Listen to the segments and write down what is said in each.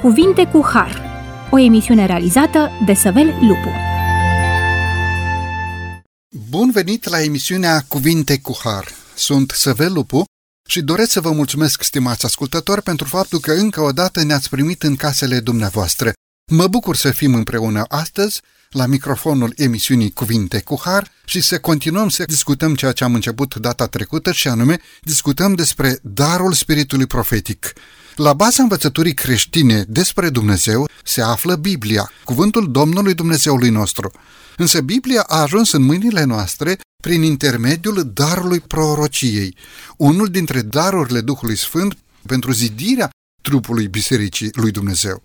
Cuvinte cu Har, o emisiune realizată de Săvel Lupu. Bun venit la emisiunea Cuvinte cu Har. Sunt Săvel Lupu și doresc să vă mulțumesc, stimați ascultători, pentru faptul că încă o dată ne-ați primit în casele dumneavoastră. Mă bucur să fim împreună astăzi la microfonul emisiunii Cuvinte cu Har și să continuăm să discutăm ceea ce am început data trecută și anume discutăm despre darul spiritului profetic. La baza învățăturii creștine despre Dumnezeu se află Biblia, cuvântul Domnului Dumnezeului nostru. Însă Biblia a ajuns în mâinile noastre prin intermediul darului prorociei, unul dintre darurile Duhului Sfânt pentru zidirea trupului Bisericii lui Dumnezeu.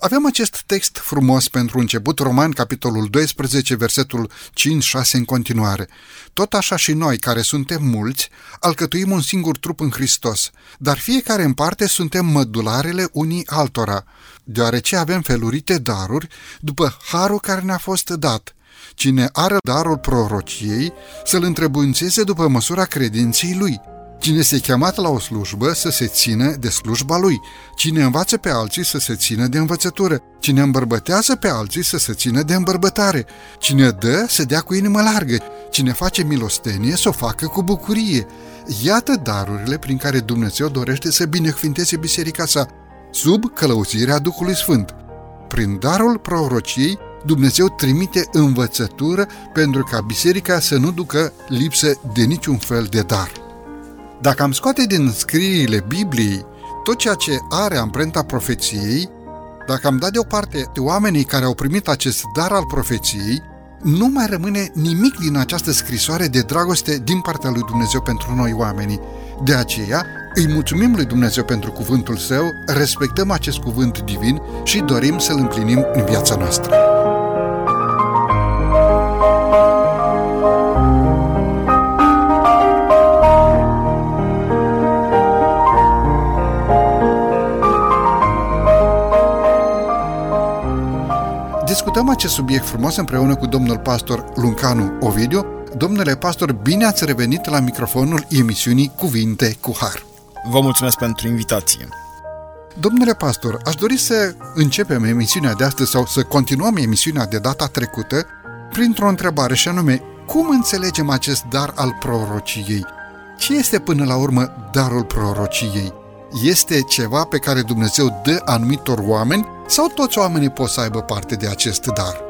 Avem acest text frumos pentru început, Roman, capitolul 12, versetul 5-6 în continuare. Tot așa și noi, care suntem mulți, alcătuim un singur trup în Hristos, dar fiecare în parte suntem mădularele unii altora, deoarece avem felurite daruri după harul care ne-a fost dat. Cine are darul prorociei, să-l întrebuințeze după măsura credinței lui – Cine se chemat la o slujbă să se țină de slujba lui. Cine învață pe alții să se țină de învățătură. Cine îmbărbătează pe alții să se țină de îmbărbătare. Cine dă să dea cu inimă largă. Cine face milostenie să o facă cu bucurie. Iată darurile prin care Dumnezeu dorește să binecuvinteze biserica sa, sub călăuzirea Duhului Sfânt. Prin darul prorociei, Dumnezeu trimite învățătură pentru ca biserica să nu ducă lipsă de niciun fel de dar. Dacă am scoate din scrierile Bibliei tot ceea ce are amprenta profeției, dacă am dat deoparte oamenii care au primit acest dar al profeției, nu mai rămâne nimic din această scrisoare de dragoste din partea lui Dumnezeu pentru noi oamenii. De aceea, îi mulțumim lui Dumnezeu pentru cuvântul său, respectăm acest cuvânt divin și dorim să-l împlinim în viața noastră. Discutăm acest subiect frumos împreună cu domnul pastor Luncanu Ovidiu. Domnule pastor, bine ați revenit la microfonul emisiunii Cuvinte cu Har. Vă mulțumesc pentru invitație. Domnule pastor, aș dori să începem emisiunea de astăzi sau să continuăm emisiunea de data trecută printr-o întrebare și anume, cum înțelegem acest dar al prorociei? Ce este până la urmă darul prorociei? Este ceva pe care Dumnezeu dă anumitor oameni sau toți oamenii pot să aibă parte de acest dar?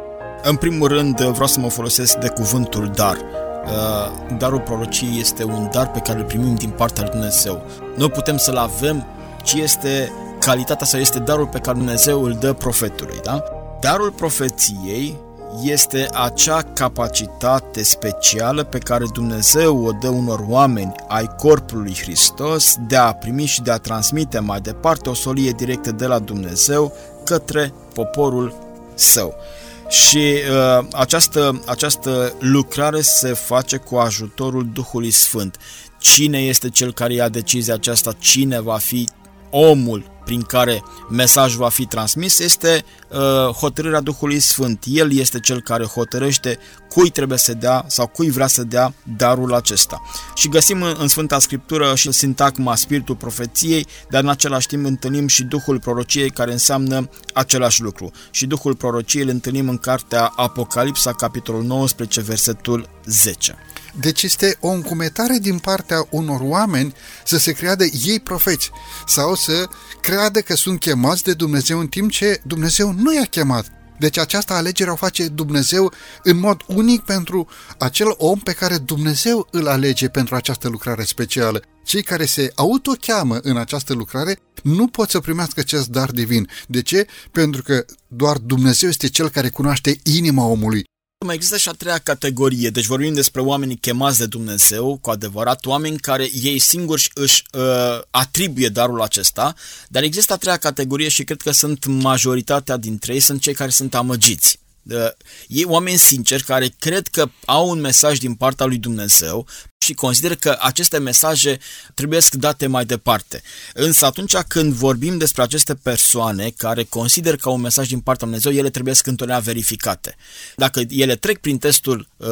În primul rând, vreau să mă folosesc de cuvântul dar. Uh, darul prorociei este un dar pe care îl primim din partea lui Dumnezeu. Noi putem să-l avem, ci este calitatea sau este darul pe care Dumnezeu îl dă profetului. Da? Darul profeției este acea capacitate specială pe care Dumnezeu o dă unor oameni ai corpului Hristos de a primi și de a transmite mai departe o solie directă de la Dumnezeu către poporul său. Și uh, această, această lucrare se face cu ajutorul Duhului Sfânt. Cine este cel care ia decizia aceasta? Cine va fi omul prin care mesajul va fi transmis este uh, hotărârea Duhului Sfânt. El este cel care hotărăște cui trebuie să dea sau cui vrea să dea darul acesta. Și găsim în, în Sfânta Scriptură și sintagma spiritul profeției, dar în același timp întâlnim și Duhul prorociei care înseamnă același lucru. Și Duhul prorociei îl întâlnim în cartea Apocalipsa, capitolul 19, versetul 10. Deci este o încumetare din partea unor oameni să se creadă ei profeți sau să creadă că sunt chemați de Dumnezeu în timp ce Dumnezeu nu i-a chemat. Deci această alegere o face Dumnezeu în mod unic pentru acel om pe care Dumnezeu îl alege pentru această lucrare specială. Cei care se autocheamă în această lucrare nu pot să primească acest dar divin. De ce? Pentru că doar Dumnezeu este cel care cunoaște inima omului. Mai există și a treia categorie, deci vorbim despre oamenii chemați de Dumnezeu, cu adevărat, oameni care ei singuri își uh, atribuie darul acesta, dar există a treia categorie și cred că sunt majoritatea dintre ei, sunt cei care sunt amăgiți Ei oameni sinceri care cred că au un mesaj din partea lui Dumnezeu și consideră că aceste mesaje trebuie să date mai departe. Însă atunci când vorbim despre aceste persoane care consideră că au un mesaj din partea lui Dumnezeu, ele trebuie să întotdeauna verificate. Dacă ele trec prin testul uh,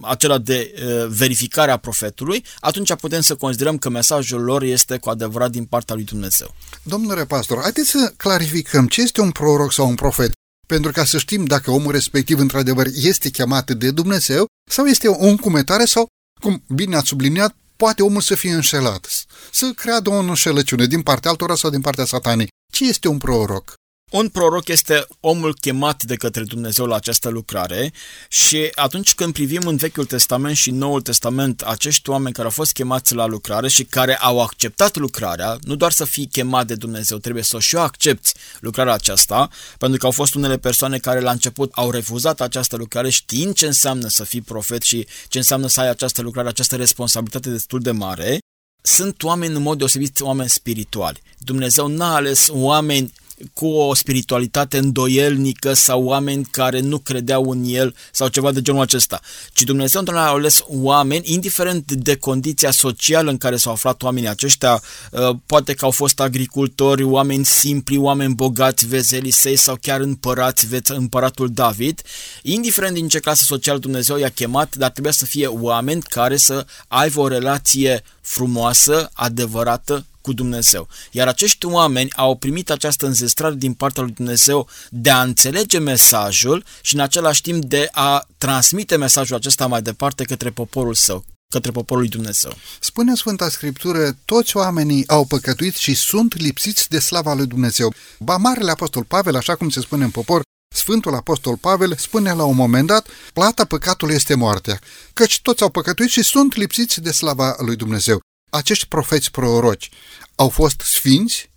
acela de uh, verificare a profetului, atunci putem să considerăm că mesajul lor este cu adevărat din partea lui Dumnezeu. Domnule pastor, haideți să clarificăm ce este un proroc sau un profet pentru ca să știm dacă omul respectiv într-adevăr este chemat de Dumnezeu sau este o încumetare sau, cum bine ați subliniat, poate omul să fie înșelat, să creadă o înșelăciune din partea altora sau din partea satanei. Ce este un proroc? Un proroc este omul chemat de către Dumnezeu la această lucrare și atunci când privim în Vechiul Testament și Noul Testament acești oameni care au fost chemați la lucrare și care au acceptat lucrarea, nu doar să fii chemat de Dumnezeu, trebuie să și o accepti lucrarea aceasta, pentru că au fost unele persoane care la început au refuzat această lucrare știind ce înseamnă să fii profet și ce înseamnă să ai această lucrare, această responsabilitate destul de mare, sunt oameni în mod deosebit oameni spirituali. Dumnezeu n-a ales oameni cu o spiritualitate îndoielnică sau oameni care nu credeau în el sau ceva de genul acesta, ci Dumnezeu întotdeauna a ales oameni, indiferent de condiția socială în care s-au aflat oamenii aceștia, uh, poate că au fost agricultori, oameni simpli, oameni bogați, vezelisei sau chiar împărați, împăratul David, indiferent din ce clasă socială Dumnezeu i-a chemat, dar trebuia să fie oameni care să aibă o relație frumoasă, adevărată cu Dumnezeu. Iar acești oameni au primit această înzestrare din partea lui Dumnezeu de a înțelege mesajul și în același timp de a transmite mesajul acesta mai departe către poporul său către poporul lui Dumnezeu. Spune Sfânta Scriptură, toți oamenii au păcătuit și sunt lipsiți de slava lui Dumnezeu. Ba Marele Apostol Pavel, așa cum se spune în popor, Sfântul Apostol Pavel spune la un moment dat, plata păcatului este moartea, căci toți au păcătuit și sunt lipsiți de slava lui Dumnezeu acești profeți proroci au fost sfinți?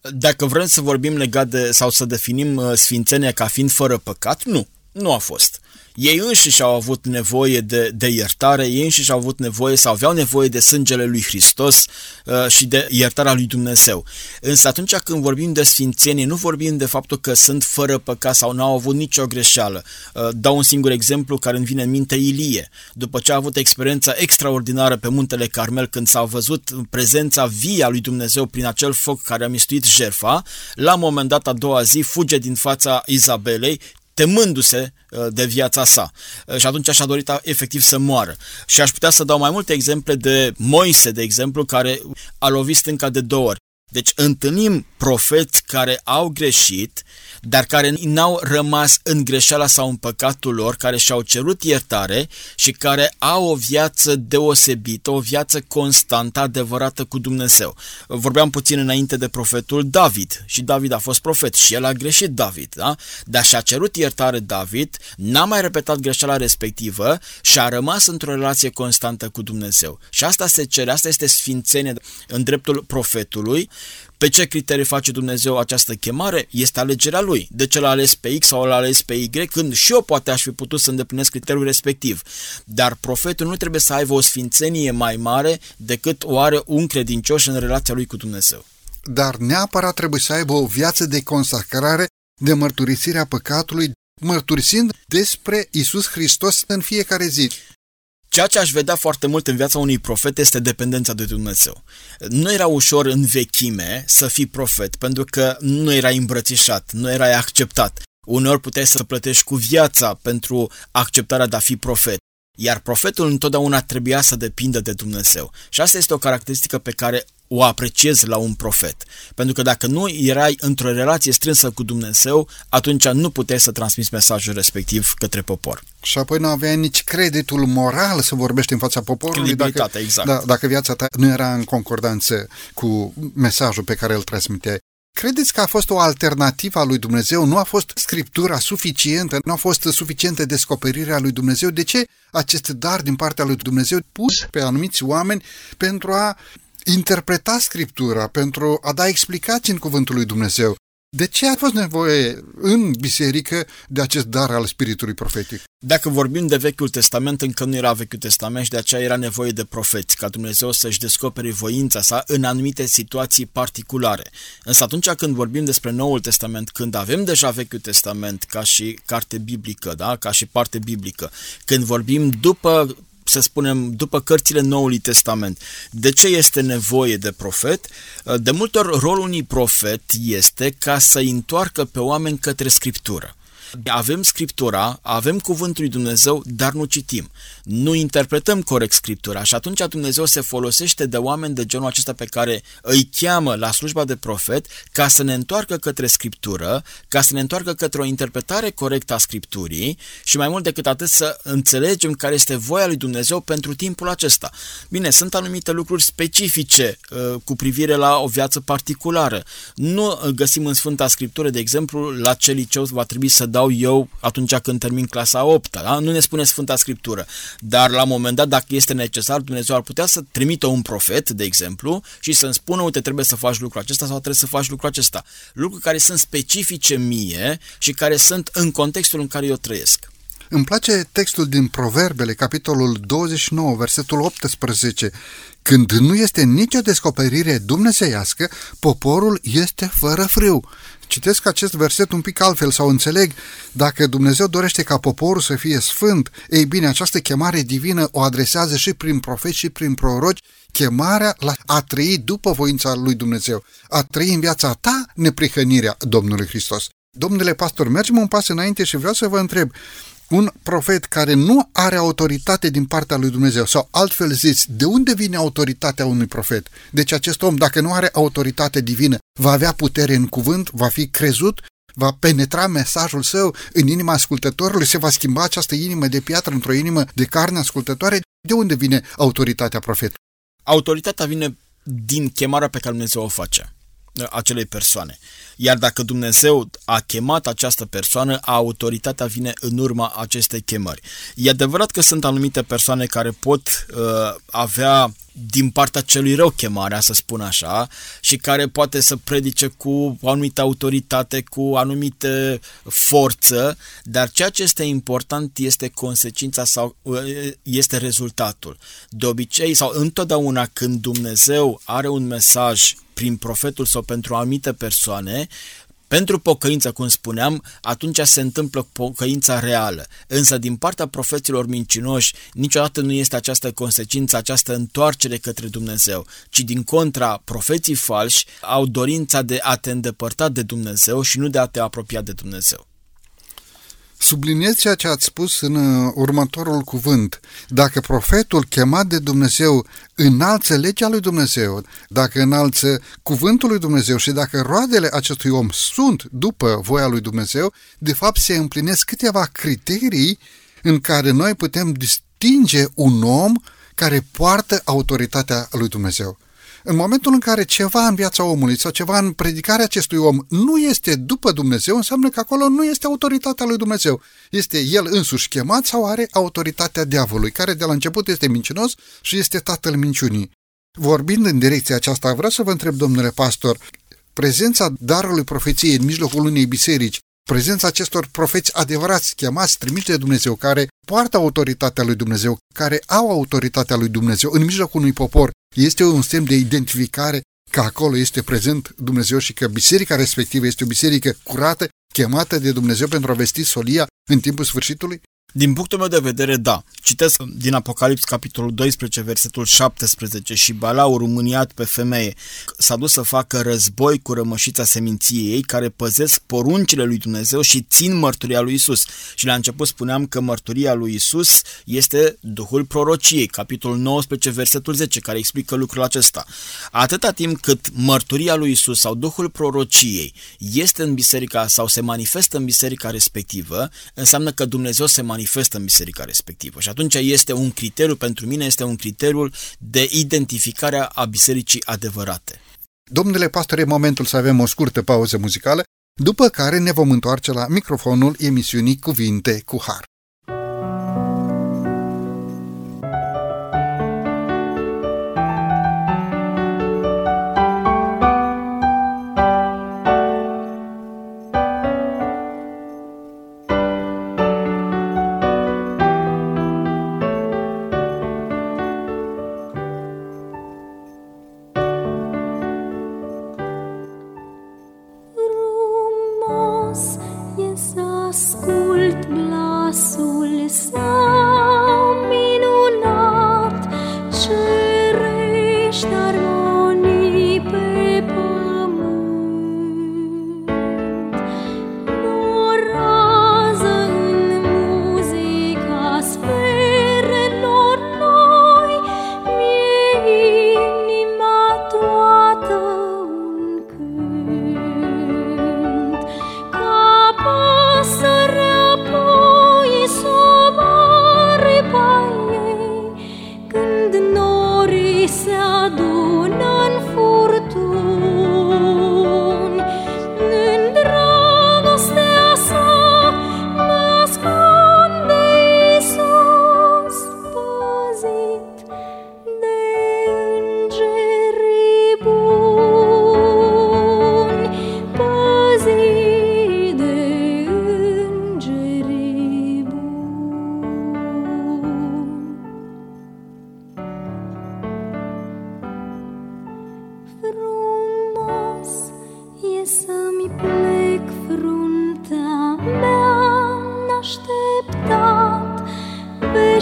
Dacă vrem să vorbim legat de, sau să definim uh, sfințenia ca fiind fără păcat, nu, nu a fost. Ei înșiși au avut nevoie de, de iertare, ei înșiși au avut nevoie sau aveau nevoie de sângele lui Hristos uh, și de iertarea lui Dumnezeu. Însă atunci când vorbim de sfințenie, nu vorbim de faptul că sunt fără păcat sau nu au avut nicio greșeală. Uh, dau un singur exemplu care îmi vine în minte Ilie. După ce a avut experiența extraordinară pe muntele Carmel când s-a văzut prezența vie a lui Dumnezeu prin acel foc care a mistuit jerfa, la un moment dat a doua zi fuge din fața Izabelei, temându-se uh, de viața sa. Uh, și atunci și-a dorit efectiv să moară. Și aș putea să dau mai multe exemple de Moise, de exemplu, care a lovit stânca de două ori. Deci întâlnim profeți care au greșit, dar care n-au rămas în greșeala sau în păcatul lor, care și-au cerut iertare și care au o viață deosebită, o viață constantă, adevărată cu Dumnezeu. Vorbeam puțin înainte de profetul David și David a fost profet și el a greșit David, da? dar și-a cerut iertare David, n-a mai repetat greșeala respectivă și a rămas într-o relație constantă cu Dumnezeu. Și asta se cere, asta este sfințenie în dreptul profetului pe ce criterii face Dumnezeu această chemare? Este alegerea lui. De ce l-a ales pe X sau l-a ales pe Y? Când și eu poate aș fi putut să îndeplinesc criteriul respectiv. Dar profetul nu trebuie să aibă o sfințenie mai mare decât o are un credincios în relația lui cu Dumnezeu. Dar neapărat trebuie să aibă o viață de consacrare, de mărturisirea păcatului, mărturisind despre Isus Hristos în fiecare zi. Ceea ce aș vedea foarte mult în viața unui profet este dependența de Dumnezeu. Nu era ușor în vechime să fii profet, pentru că nu erai îmbrățișat, nu erai acceptat. Uneori puteai să plătești cu viața pentru acceptarea de a fi profet. Iar profetul întotdeauna trebuia să depindă de Dumnezeu. Și asta este o caracteristică pe care o apreciezi la un profet. Pentru că dacă nu erai într-o relație strânsă cu Dumnezeu, atunci nu puteai să transmiți mesajul respectiv către popor. Și apoi nu aveai nici creditul moral să vorbești în fața poporului dacă, exact. da, dacă viața ta nu era în concordanță cu mesajul pe care îl transmiteai. Credeți că a fost o alternativă a lui Dumnezeu? Nu a fost scriptura suficientă? Nu a fost suficientă descoperirea lui Dumnezeu? De ce acest dar din partea lui Dumnezeu pus pe anumiți oameni pentru a interpreta Scriptura, pentru a da explicații în cuvântul lui Dumnezeu. De ce a fost nevoie în biserică de acest dar al spiritului profetic? Dacă vorbim de Vechiul Testament, încă nu era Vechiul Testament și de aceea era nevoie de profeți, ca Dumnezeu să-și descopere voința sa în anumite situații particulare. Însă atunci când vorbim despre Noul Testament, când avem deja Vechiul Testament ca și carte biblică, da? ca și parte biblică, când vorbim după să spunem, după cărțile Noului Testament. De ce este nevoie de profet? De multe ori, rolul unui profet este ca să întoarcă pe oameni către Scriptură. Avem Scriptura, avem Cuvântul lui Dumnezeu, dar nu citim. Nu interpretăm corect Scriptura și atunci Dumnezeu se folosește de oameni de genul acesta pe care îi cheamă la slujba de profet ca să ne întoarcă către Scriptură, ca să ne întoarcă către o interpretare corectă a Scripturii și mai mult decât atât să înțelegem care este voia lui Dumnezeu pentru timpul acesta. Bine, sunt anumite lucruri specifice uh, cu privire la o viață particulară. Nu găsim în Sfânta Scriptură, de exemplu, la ce liceu va trebui să dau eu atunci când termin clasa 8 da? Nu ne spune Sfânta Scriptură. Dar la un moment dat, dacă este necesar, Dumnezeu ar putea să trimită un profet, de exemplu, și să-mi spună, uite, trebuie să faci lucrul acesta sau trebuie să faci lucrul acesta. Lucruri care sunt specifice mie și care sunt în contextul în care eu trăiesc. Îmi place textul din Proverbele, capitolul 29, versetul 18. Când nu este nicio descoperire dumnezeiască, poporul este fără frâu. Citesc acest verset un pic altfel sau înțeleg, dacă Dumnezeu dorește ca poporul să fie sfânt, ei bine, această chemare divină o adresează și prin profeți și prin proroci, chemarea la a trăi după voința lui Dumnezeu, a trăi în viața ta neprihănirea Domnului Hristos. Domnule pastor, mergem un pas înainte și vreau să vă întreb, un profet care nu are autoritate din partea lui Dumnezeu, sau altfel zis, de unde vine autoritatea unui profet? Deci acest om, dacă nu are autoritate divină, va avea putere în cuvânt, va fi crezut, va penetra mesajul său în inima ascultătorului, se va schimba această inimă de piatră într-o inimă de carne ascultătoare. De unde vine autoritatea profetului? Autoritatea vine din chemarea pe care Dumnezeu o face acelei persoane. Iar dacă Dumnezeu a chemat această persoană, autoritatea vine în urma acestei chemări. E adevărat că sunt anumite persoane care pot uh, avea din partea celui rău chemarea, să spun așa, și care poate să predice cu o anumită autoritate, cu anumită forță, dar ceea ce este important este consecința sau uh, este rezultatul. De obicei sau întotdeauna când Dumnezeu are un mesaj prin profetul sau pentru anumite persoane, pentru pocăință, cum spuneam, atunci se întâmplă pocăința reală. Însă din partea profeților mincinoși niciodată nu este această consecință, această întoarcere către Dumnezeu, ci din contra, profeții falși au dorința de a te îndepărta de Dumnezeu și nu de a te apropia de Dumnezeu. Subliniez ceea ce ați spus în uh, următorul cuvânt. Dacă profetul chemat de Dumnezeu înalță legea lui Dumnezeu, dacă înalță cuvântul lui Dumnezeu și dacă roadele acestui om sunt după voia lui Dumnezeu, de fapt se împlinesc câteva criterii în care noi putem distinge un om care poartă autoritatea lui Dumnezeu. În momentul în care ceva în viața omului sau ceva în predicarea acestui om nu este după Dumnezeu, înseamnă că acolo nu este autoritatea lui Dumnezeu. Este el însuși chemat sau are autoritatea diavolului, care de la început este mincinos și este tatăl minciunii. Vorbind în direcția aceasta, vreau să vă întreb, domnule pastor, prezența darului profeției în mijlocul unei biserici, prezența acestor profeți adevărați, chemați, trimiși de Dumnezeu, care poartă autoritatea lui Dumnezeu, care au autoritatea lui Dumnezeu în mijlocul unui popor, este un semn de identificare că acolo este prezent Dumnezeu și că biserica respectivă este o biserică curată, chemată de Dumnezeu pentru a vesti solia în timpul sfârșitului? Din punctul meu de vedere, da. Citesc din Apocalips, capitolul 12, versetul 17 și Balaur, mâniat pe femeie, s-a dus să facă război cu rămășița seminției ei, care păzesc poruncile lui Dumnezeu și țin mărturia lui Isus. Și la început spuneam că mărturia lui Isus este Duhul prorociei, capitolul 19, versetul 10, care explică lucrul acesta. Atâta timp cât mărturia lui Isus sau Duhul prorociei este în biserica sau se manifestă în biserica respectivă, înseamnă că Dumnezeu se manifestă manifestă în biserica respectivă. Și atunci este un criteriu, pentru mine este un criteriu de identificare a bisericii adevărate. Domnule pastor, e momentul să avem o scurtă pauză muzicală, după care ne vom întoarce la microfonul emisiunii Cuvinte cu Har.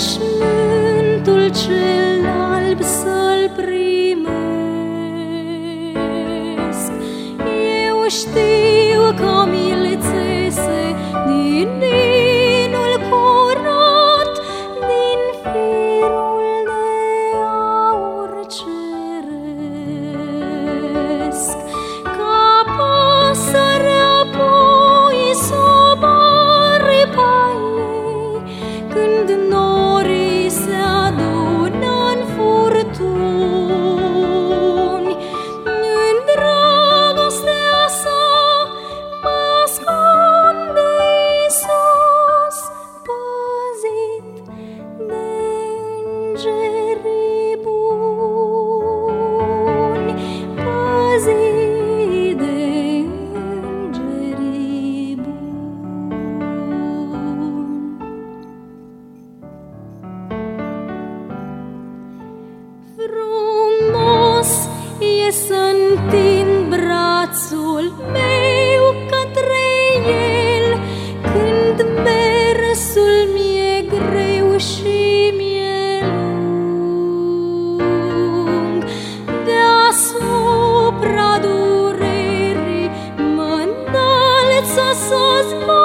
是门独自。Să zbor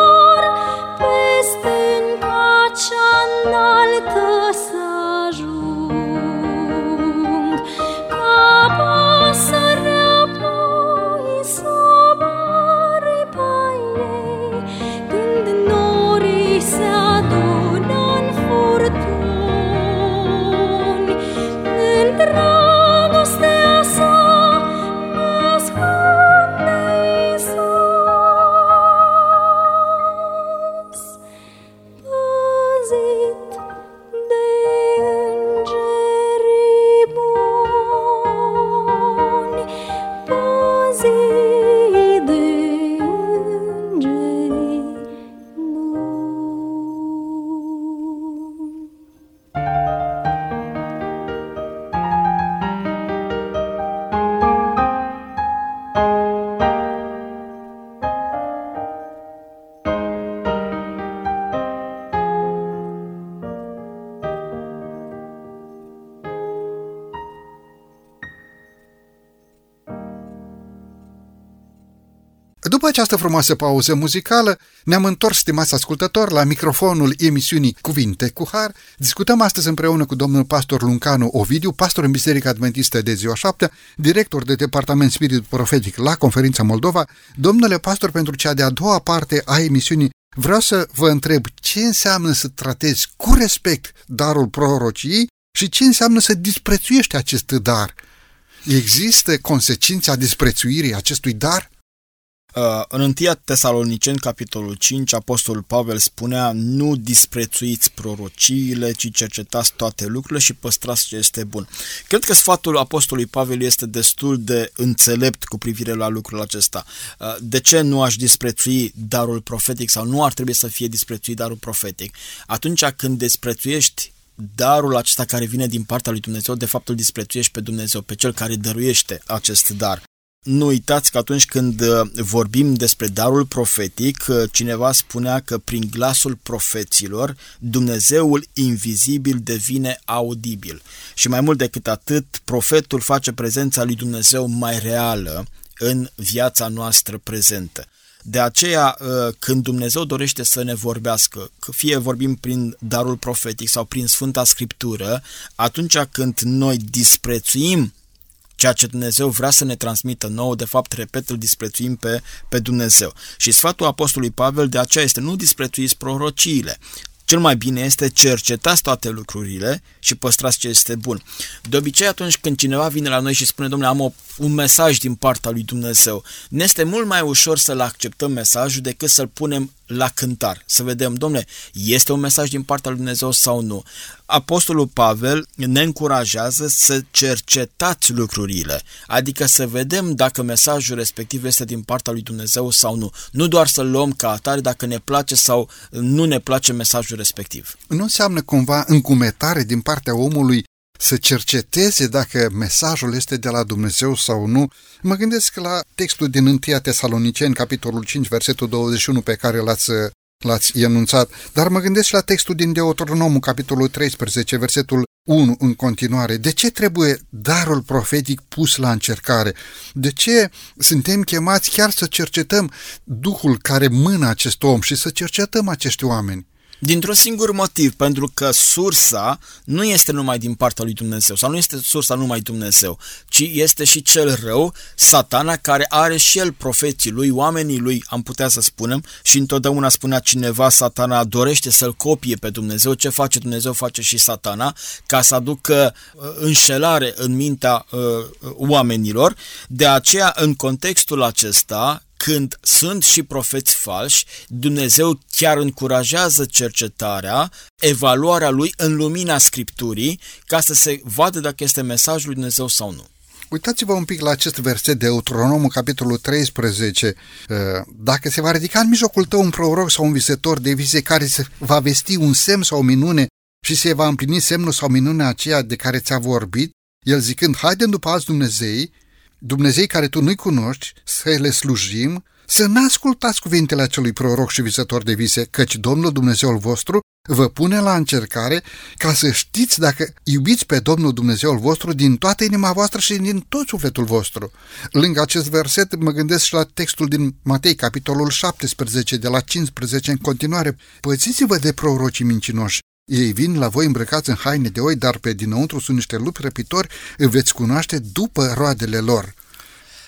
această frumoasă pauză muzicală, ne-am întors, stimați ascultători, la microfonul emisiunii Cuvinte cu Har. Discutăm astăzi împreună cu domnul pastor Luncanu Ovidiu, pastor în Biserica Adventistă de ziua 7, director de Departament Spirit Profetic la Conferința Moldova. Domnule pastor, pentru cea de-a doua parte a emisiunii, vreau să vă întreb ce înseamnă să tratezi cu respect darul prorociei și ce înseamnă să disprețuiești acest dar. Există consecința disprețuirii acestui dar? Uh, În 1 Tesaloniceni, capitolul 5, apostolul Pavel spunea Nu disprețuiți prorociile, ci cercetați toate lucrurile și păstrați ce este bun. Cred că sfatul apostolului Pavel este destul de înțelept cu privire la lucrul acesta. Uh, De ce nu aș disprețui darul profetic sau nu ar trebui să fie disprețuit darul profetic? Atunci când disprețuiești darul acesta care vine din partea lui Dumnezeu, de fapt îl disprețuiești pe Dumnezeu, pe cel care dăruiește acest dar. Nu uitați că atunci când uh, vorbim despre darul profetic, uh, cineva spunea că prin glasul profeților Dumnezeul invizibil devine audibil. Și mai mult decât atât, profetul face prezența lui Dumnezeu mai reală în viața noastră prezentă. De aceea, uh, când Dumnezeu dorește să ne vorbească, că fie vorbim prin darul profetic sau prin Sfânta Scriptură, atunci când noi disprețuim ceea ce Dumnezeu vrea să ne transmită nouă, de fapt, repet, îl disprețuim pe, pe Dumnezeu. Și sfatul Apostolului Pavel de aceea este nu disprețuiți prorociile. Cel mai bine este cercetați toate lucrurile și păstrați ce este bun. De obicei, atunci când cineva vine la noi și spune, domnule, am o, un mesaj din partea lui Dumnezeu, ne este mult mai ușor să-l acceptăm mesajul decât să-l punem la cântar, să vedem, domnule, este un mesaj din partea lui Dumnezeu sau nu. Apostolul Pavel ne încurajează să cercetați lucrurile, adică să vedem dacă mesajul respectiv este din partea lui Dumnezeu sau nu. Nu doar să-l luăm ca atare dacă ne place sau nu ne place mesajul respectiv. Nu înseamnă cumva încumetare din partea omului să cerceteze dacă mesajul este de la Dumnezeu sau nu. Mă gândesc la textul din 1 Tesaloniceni, capitolul 5, versetul 21, pe care l-ați l-ați enunțat, dar mă gândesc și la textul din Deuteronomul, capitolul 13, versetul 1 în continuare. De ce trebuie darul profetic pus la încercare? De ce suntem chemați chiar să cercetăm Duhul care mână acest om și să cercetăm acești oameni? Dintr-un singur motiv, pentru că sursa nu este numai din partea lui Dumnezeu sau nu este sursa numai Dumnezeu, ci este și cel rău, satana, care are și el profeții lui, oamenii lui, am putea să spunem, și întotdeauna spunea cineva, satana dorește să-l copie pe Dumnezeu, ce face Dumnezeu face și satana, ca să aducă uh, înșelare în mintea uh, oamenilor. De aceea, în contextul acesta, când sunt și profeți falși, Dumnezeu chiar încurajează cercetarea, evaluarea lui în lumina Scripturii, ca să se vadă dacă este mesajul lui Dumnezeu sau nu. Uitați-vă un pic la acest verset de Eutronomul, capitolul 13. Uh, dacă se va ridica în mijlocul tău un proroc sau un visător de vise care se va vesti un semn sau o minune și se va împlini semnul sau minunea aceea de care ți-a vorbit, el zicând, haide după alți Dumnezei, Dumnezei care tu nu-i cunoști, să le slujim, să n-ascultați cuvintele acelui proroc și visător de vise, căci Domnul Dumnezeul vostru vă pune la încercare ca să știți dacă iubiți pe Domnul Dumnezeul vostru din toată inima voastră și din tot sufletul vostru. Lângă acest verset mă gândesc și la textul din Matei, capitolul 17, de la 15 în continuare. Pățiți-vă de prorocii mincinoși, ei vin la voi îmbrăcați în haine de oi, dar pe dinăuntru sunt niște lupi răpitori, îi veți cunoaște după roadele lor.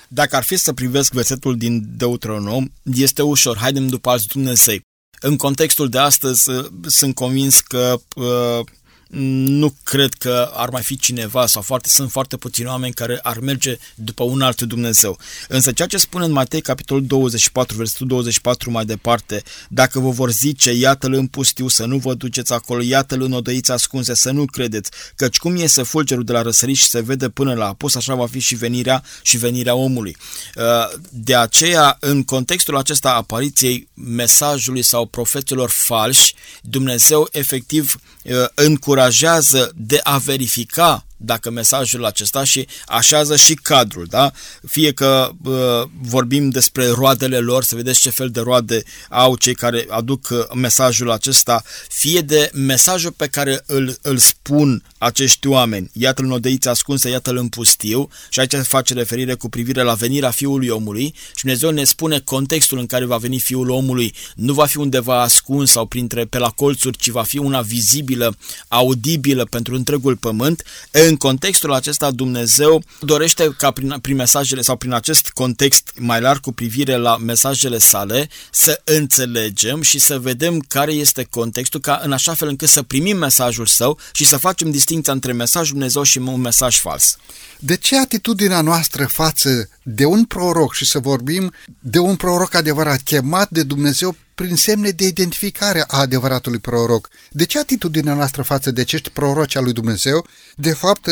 Dacă ar fi să privesc versetul din Deuteronom, este ușor, haidem după alți Dumnezei. În contextul de astăzi sunt convins că uh, nu cred că ar mai fi cineva sau foarte, sunt foarte puțini oameni care ar merge după un alt Dumnezeu. Însă ceea ce spune în Matei, capitolul 24, versetul 24 mai departe, dacă vă vor zice, iată-l în pustiu, să nu vă duceți acolo, iată-l în odăiți ascunse, să nu credeți, căci cum iese fulgerul de la răsărit și se vede până la apus, așa va fi și venirea și venirea omului. Uh, de aceea, în contextul acesta apariției mesajului sau profeților falși, Dumnezeu efectiv uh, încurajează încurajează de a verifica dacă mesajul acesta și așează și cadrul, da? Fie că uh, vorbim despre roadele lor, să vedeți ce fel de roade au cei care aduc uh, mesajul acesta, fie de mesajul pe care îl, îl spun acești oameni. Iată-l în odăiță ascunsă, iată-l în pustiu și aici se face referire cu privire la venirea Fiului Omului și Dumnezeu ne spune contextul în care va veni Fiul Omului nu va fi undeva ascuns sau printre pe la colțuri, ci va fi una vizibilă, audibilă pentru întregul pământ. În contextul acesta Dumnezeu dorește ca prin, prin mesajele sau prin acest context mai larg cu privire la mesajele sale să înțelegem și să vedem care este contextul ca în așa fel încât să primim mesajul său și să facem distinția între mesajul Dumnezeu și un mesaj fals. De ce atitudinea noastră față de un proroc și să vorbim de un proroc adevărat chemat de Dumnezeu prin semne de identificare a adevăratului proroc. De ce atitudinea noastră față de acești proroci al lui Dumnezeu, de fapt,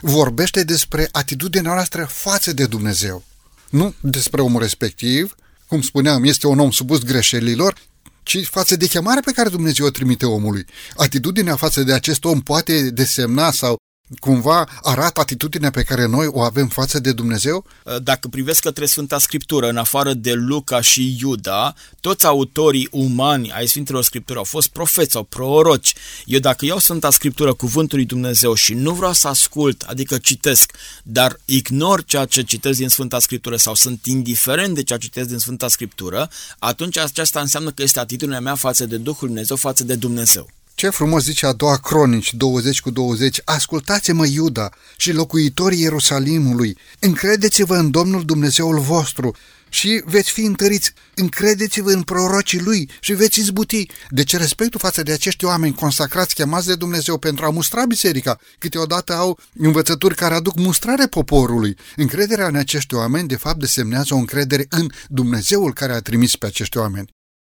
vorbește despre atitudinea noastră față de Dumnezeu? Nu despre omul respectiv, cum spuneam, este un om supus greșelilor, ci față de chemarea pe care Dumnezeu o trimite omului. Atitudinea față de acest om poate desemna sau cumva arată atitudinea pe care noi o avem față de Dumnezeu? Dacă privesc către Sfânta Scriptură, în afară de Luca și Iuda, toți autorii umani ai Sfintelor Scripturi au fost profeți sau proroci. Eu dacă iau Sfânta Scriptură, cuvântul lui Dumnezeu și nu vreau să ascult, adică citesc, dar ignor ceea ce citesc din Sfânta Scriptură sau sunt indiferent de ceea ce citesc din Sfânta Scriptură, atunci aceasta înseamnă că este atitudinea mea față de Duhul Dumnezeu, față de Dumnezeu. Ce frumos zice a doua cronici 20 cu 20, ascultați-mă Iuda și locuitorii Ierusalimului, încredeți-vă în Domnul Dumnezeul vostru și veți fi întăriți, încredeți-vă în prorocii lui și veți izbuti. Deci respectul față de acești oameni consacrați, chemați de Dumnezeu pentru a mustra biserica, câteodată au învățături care aduc mustrare poporului. Încrederea în acești oameni, de fapt, desemnează o încredere în Dumnezeul care a trimis pe acești oameni.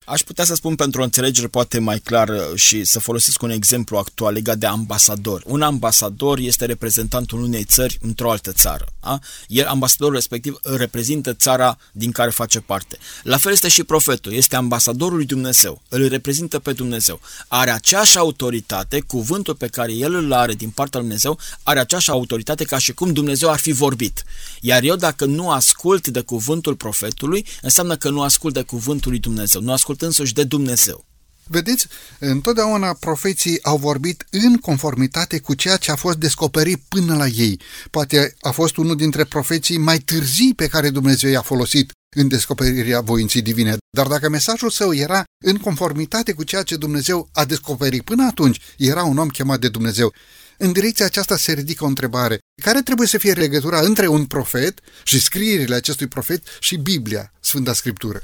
Aș putea să spun pentru o înțelegere poate mai clară și să folosesc un exemplu actual legat de ambasador. Un ambasador este reprezentantul unei țări într-o altă țară. Da? El, ambasadorul respectiv, reprezintă țara din care face parte. La fel este și profetul, este ambasadorul lui Dumnezeu, îl reprezintă pe Dumnezeu. Are aceeași autoritate, cuvântul pe care el îl are din partea lui Dumnezeu, are aceeași autoritate ca și cum Dumnezeu ar fi vorbit. Iar eu dacă nu ascult de cuvântul profetului, înseamnă că nu ascult de cuvântul lui Dumnezeu, nu ascult făcut însuși de Dumnezeu. Vedeți, întotdeauna profeții au vorbit în conformitate cu ceea ce a fost descoperit până la ei. Poate a fost unul dintre profeții mai târzii pe care Dumnezeu i-a folosit în descoperirea voinții divine. Dar dacă mesajul său era în conformitate cu ceea ce Dumnezeu a descoperit până atunci, era un om chemat de Dumnezeu. În direcția aceasta se ridică o întrebare. Care trebuie să fie legătura între un profet și scrierile acestui profet și Biblia, Sfânta Scriptură?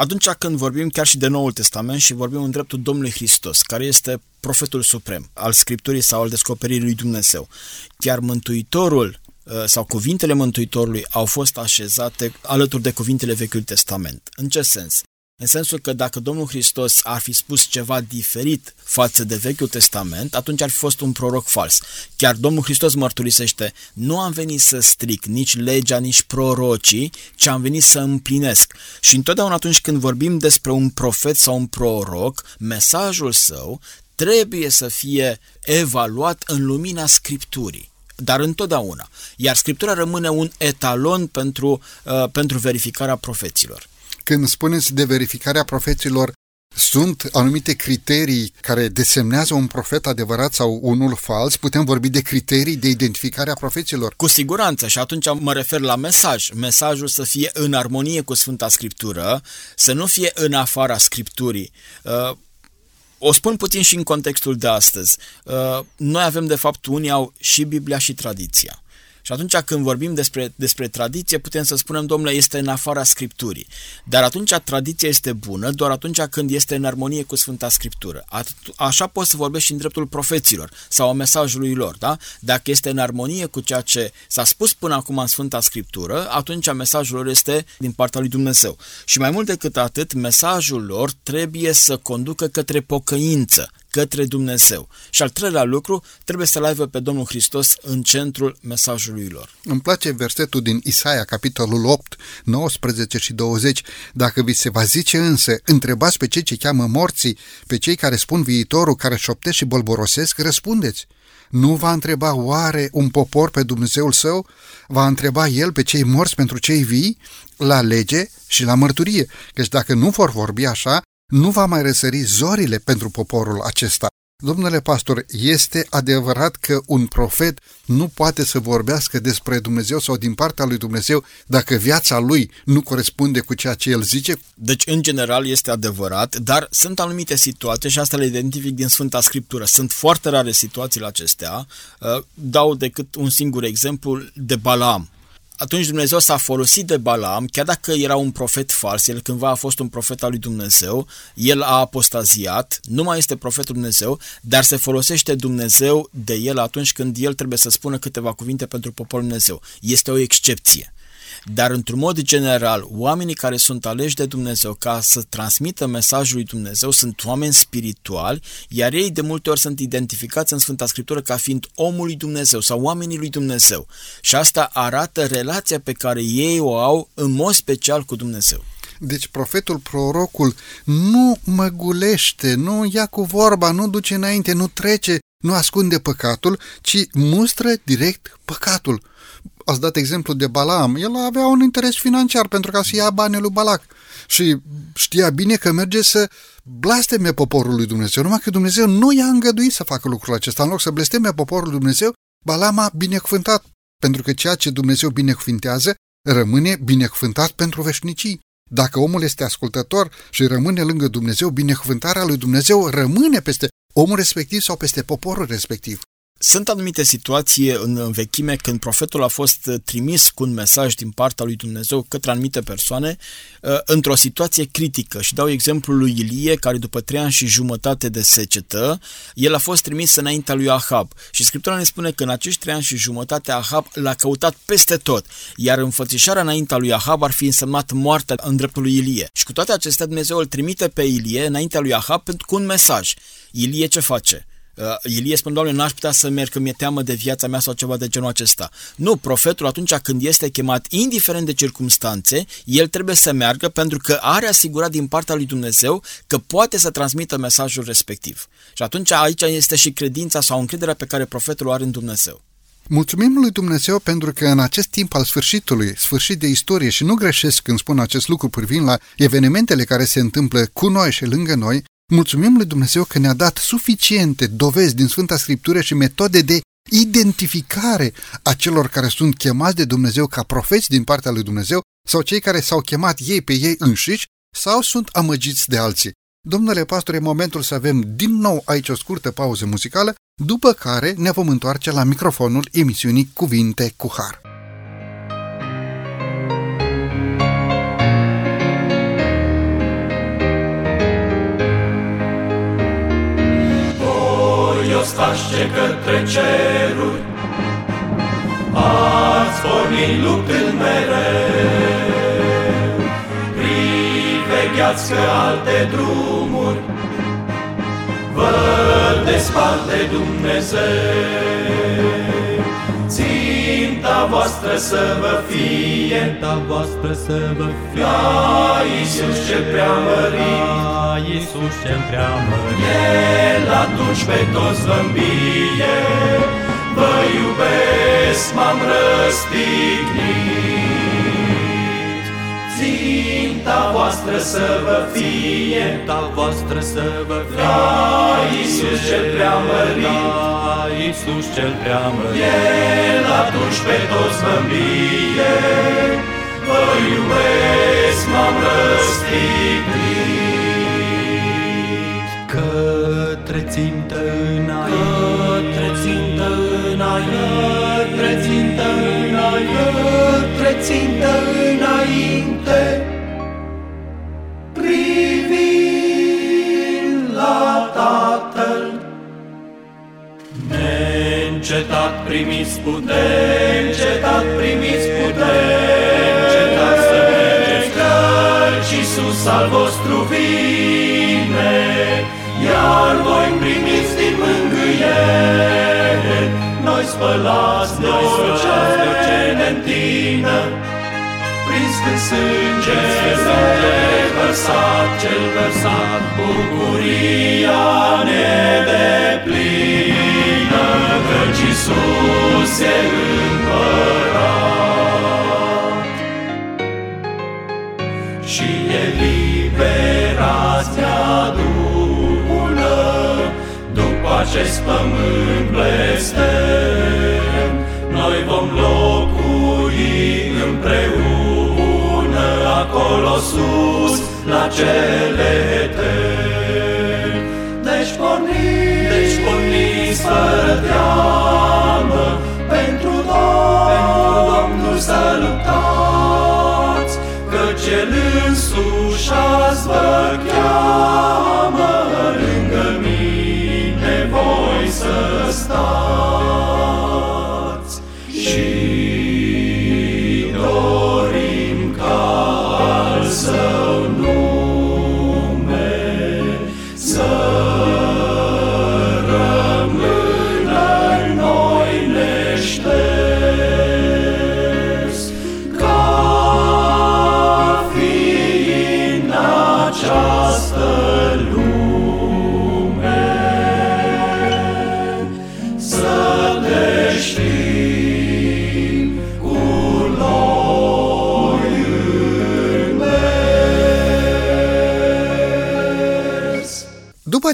Atunci când vorbim chiar și de Noul Testament și vorbim în dreptul Domnului Hristos, care este profetul suprem al Scripturii sau al descoperirii lui Dumnezeu, chiar Mântuitorul uh, sau cuvintele Mântuitorului au fost așezate alături de cuvintele Vechiului Testament. În ce sens? În sensul că dacă Domnul Hristos ar fi spus ceva diferit față de Vechiul Testament, atunci ar fi fost un proroc fals. Chiar Domnul Hristos mărturisește, nu am venit să stric nici legea, nici prorocii, ci am venit să împlinesc. Și întotdeauna atunci când vorbim despre un profet sau un proroc, mesajul său trebuie să fie evaluat în lumina Scripturii dar întotdeauna. Iar Scriptura rămâne un etalon pentru, uh, pentru verificarea profeților. Când spuneți de verificarea profeților, sunt anumite criterii care desemnează un profet adevărat sau unul fals? Putem vorbi de criterii de identificare a profeților? Cu siguranță și atunci mă refer la mesaj. Mesajul să fie în armonie cu Sfânta Scriptură, să nu fie în afara Scripturii. Uh, o spun puțin și în contextul de astăzi. Uh, noi avem, de fapt, unii au și Biblia și tradiția. Și atunci când vorbim despre, despre tradiție, putem să spunem, domnule, este în afara Scripturii. Dar atunci tradiția este bună doar atunci când este în armonie cu Sfânta Scriptură. Așa poți să vorbești și în dreptul profeților sau a mesajului lor, da? Dacă este în armonie cu ceea ce s-a spus până acum în Sfânta Scriptură, atunci mesajul lor este din partea lui Dumnezeu. Și mai mult decât atât, mesajul lor trebuie să conducă către pocăință, către Dumnezeu. Și al treilea lucru, trebuie să-L aibă pe Domnul Hristos în centrul mesajului lor. Îmi place versetul din Isaia, capitolul 8, 19 și 20. Dacă vi se va zice însă, întrebați pe cei ce cheamă morții, pe cei care spun viitorul, care șoptesc și bolborosesc, răspundeți. Nu va întreba oare un popor pe Dumnezeul său? Va întreba el pe cei morți pentru cei vii? La lege și la mărturie. Căci dacă nu vor vorbi așa, nu va mai răsări zorile pentru poporul acesta. Domnule pastor, este adevărat că un profet nu poate să vorbească despre Dumnezeu sau din partea lui Dumnezeu dacă viața lui nu corespunde cu ceea ce el zice? Deci, în general, este adevărat, dar sunt anumite situații și asta le identific din Sfânta Scriptură. Sunt foarte rare situațiile acestea. Uh, dau decât un singur exemplu de Balaam atunci Dumnezeu s-a folosit de Balaam, chiar dacă era un profet fals, el cândva a fost un profet al lui Dumnezeu, el a apostaziat, nu mai este profetul Dumnezeu, dar se folosește Dumnezeu de el atunci când el trebuie să spună câteva cuvinte pentru poporul Dumnezeu. Este o excepție. Dar, într-un mod general, oamenii care sunt aleși de Dumnezeu ca să transmită mesajul lui Dumnezeu sunt oameni spirituali, iar ei de multe ori sunt identificați în Sfânta Scriptură ca fiind omul lui Dumnezeu sau oamenii lui Dumnezeu. Și asta arată relația pe care ei o au în mod special cu Dumnezeu. Deci profetul, prorocul, nu măgulește, nu ia cu vorba, nu duce înainte, nu trece, nu ascunde păcatul, ci mustră direct păcatul ați dat exemplu de Balaam, el avea un interes financiar pentru ca să ia banii lui Balac și știa bine că merge să blasteme poporul lui Dumnezeu, numai că Dumnezeu nu i-a îngăduit să facă lucrul acesta. În loc să blesteme poporul lui Dumnezeu, Balaam a binecuvântat, pentru că ceea ce Dumnezeu binecuvintează rămâne binecuvântat pentru veșnicii. Dacă omul este ascultător și rămâne lângă Dumnezeu, binecuvântarea lui Dumnezeu rămâne peste omul respectiv sau peste poporul respectiv. Sunt anumite situații în vechime când profetul a fost uh, trimis cu un mesaj din partea lui Dumnezeu către anumite persoane uh, într-o situație critică. Și dau exemplul lui Ilie, care după trei ani și jumătate de secetă, el a fost trimis înaintea lui Ahab. Și Scriptura ne spune că în acești trei ani și jumătate Ahab l-a căutat peste tot, iar înfățișarea înaintea lui Ahab ar fi însemnat moartea în dreptul lui Ilie. Și cu toate acestea Dumnezeu îl trimite pe Ilie înaintea lui Ahab cu un mesaj. Ilie ce face? Uh, Ilie spune, Doamne, n-aș putea să merg, că mi-e teamă de viața mea sau ceva de genul acesta. Nu, profetul atunci când este chemat, indiferent de circumstanțe, el trebuie să meargă pentru că are asigurat din partea lui Dumnezeu că poate să transmită mesajul respectiv. Și atunci aici este și credința sau încrederea pe care profetul o are în Dumnezeu. Mulțumim lui Dumnezeu pentru că în acest timp al sfârșitului, sfârșit de istorie și nu greșesc când spun acest lucru privind la evenimentele care se întâmplă cu noi și lângă noi, mulțumim lui Dumnezeu că ne-a dat suficiente dovezi din Sfânta Scriptură și metode de identificare a celor care sunt chemați de Dumnezeu ca profeți din partea lui Dumnezeu sau cei care s-au chemat ei pe ei înșiși sau sunt amăgiți de alții. Domnule pastor, e momentul să avem din nou aici o scurtă pauză muzicală, după care ne vom întoarce la microfonul emisiunii Cuvinte cu Har. Ostașce către ceruri, ați pornit luptând mereu privegheați că alte drumuri vă desparte Dumnezeu. Ținta voastră să vă fie, ținta voastră să vă fie, la Iisus cel preamărit, la Iisus cel preamărit. El atunci pe toți vă îmbie, vă iubesc, m-am răstignit. Voastră să vă fie, ținta voastră să vă fie, la Iisus cel preamărit, la Iisus cel preamărit. El atunci pe toți vă îmbie, vă iubesc, m-am răstignit. Către țintă înainte, către țintă înainte, către țintă înainte, către țintă înainte, Neîncetat primiți putere, încetat primiți putere, încetat să mergeți căci Iisus al vostru vine, iar voi primiți din mângâiere, noi spălați, noi spălați de ce ne întină, prins când sânge, sânge vărsat, cel vărsat, bucuria ne Iisus e împărat. Și eliberați ne adună după acest pământ blestem, noi vom locui împreună acolo sus la cele eterne. Deci porniți, deci porniți fără teamă, pentru Domnul, pentru Domnul să luptați, căci El însuși azi vă cheamă, lângă mine voi să stați.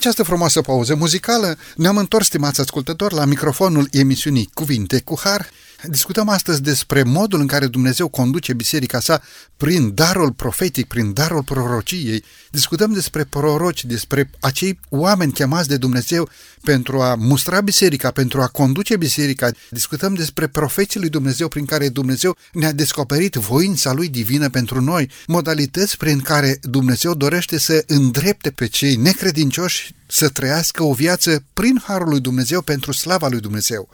Această frumoasă pauză muzicală, ne-am întors, stimați ascultători, la microfonul emisiunii Cuvinte cu Har. Discutăm astăzi despre modul în care Dumnezeu conduce biserica sa prin darul profetic, prin darul prorociei. Discutăm despre proroci, despre acei oameni chemați de Dumnezeu pentru a mustra biserica, pentru a conduce biserica. Discutăm despre profeții lui Dumnezeu prin care Dumnezeu ne-a descoperit voința lui divină pentru noi, modalități prin care Dumnezeu dorește să îndrepte pe cei necredincioși să trăiască o viață prin harul lui Dumnezeu pentru slava lui Dumnezeu.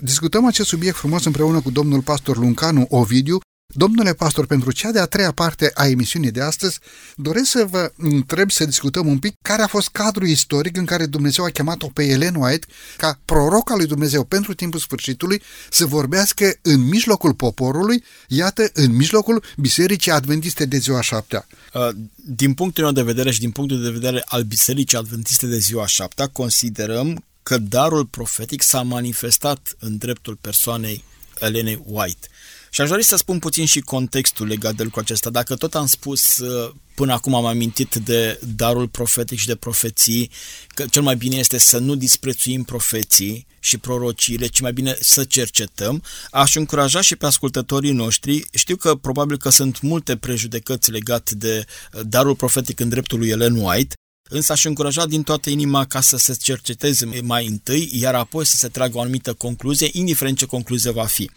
Discutăm acest subiect frumos împreună cu domnul pastor Luncanu Ovidiu. Domnule pastor, pentru cea de-a treia parte a emisiunii de astăzi, doresc să vă întreb să discutăm un pic care a fost cadrul istoric în care Dumnezeu a chemat-o pe Ellen White ca proroc al lui Dumnezeu pentru timpul sfârșitului să vorbească în mijlocul poporului, iată, în mijlocul Bisericii Adventiste de ziua șaptea. Uh, Din punctul meu de vedere și din punctul de vedere al Bisericii Adventiste de ziua șaptea, considerăm că darul profetic s-a manifestat în dreptul persoanei Elenei White. Și aș dori să spun puțin și contextul legat de lucrul acesta. Dacă tot am spus, uh, până acum am amintit de darul profetic și de profeții, că cel mai bine este să nu disprețuim profeții și prorociile, ci mai bine să cercetăm, aș încuraja și pe ascultătorii noștri, știu că probabil că sunt multe prejudecăți legate de uh, darul profetic în dreptul lui Ellen White, Însă aș încuraja din toată inima ca să se cerceteze mai întâi, iar apoi să se tragă o anumită concluzie, indiferent ce concluzie va fi.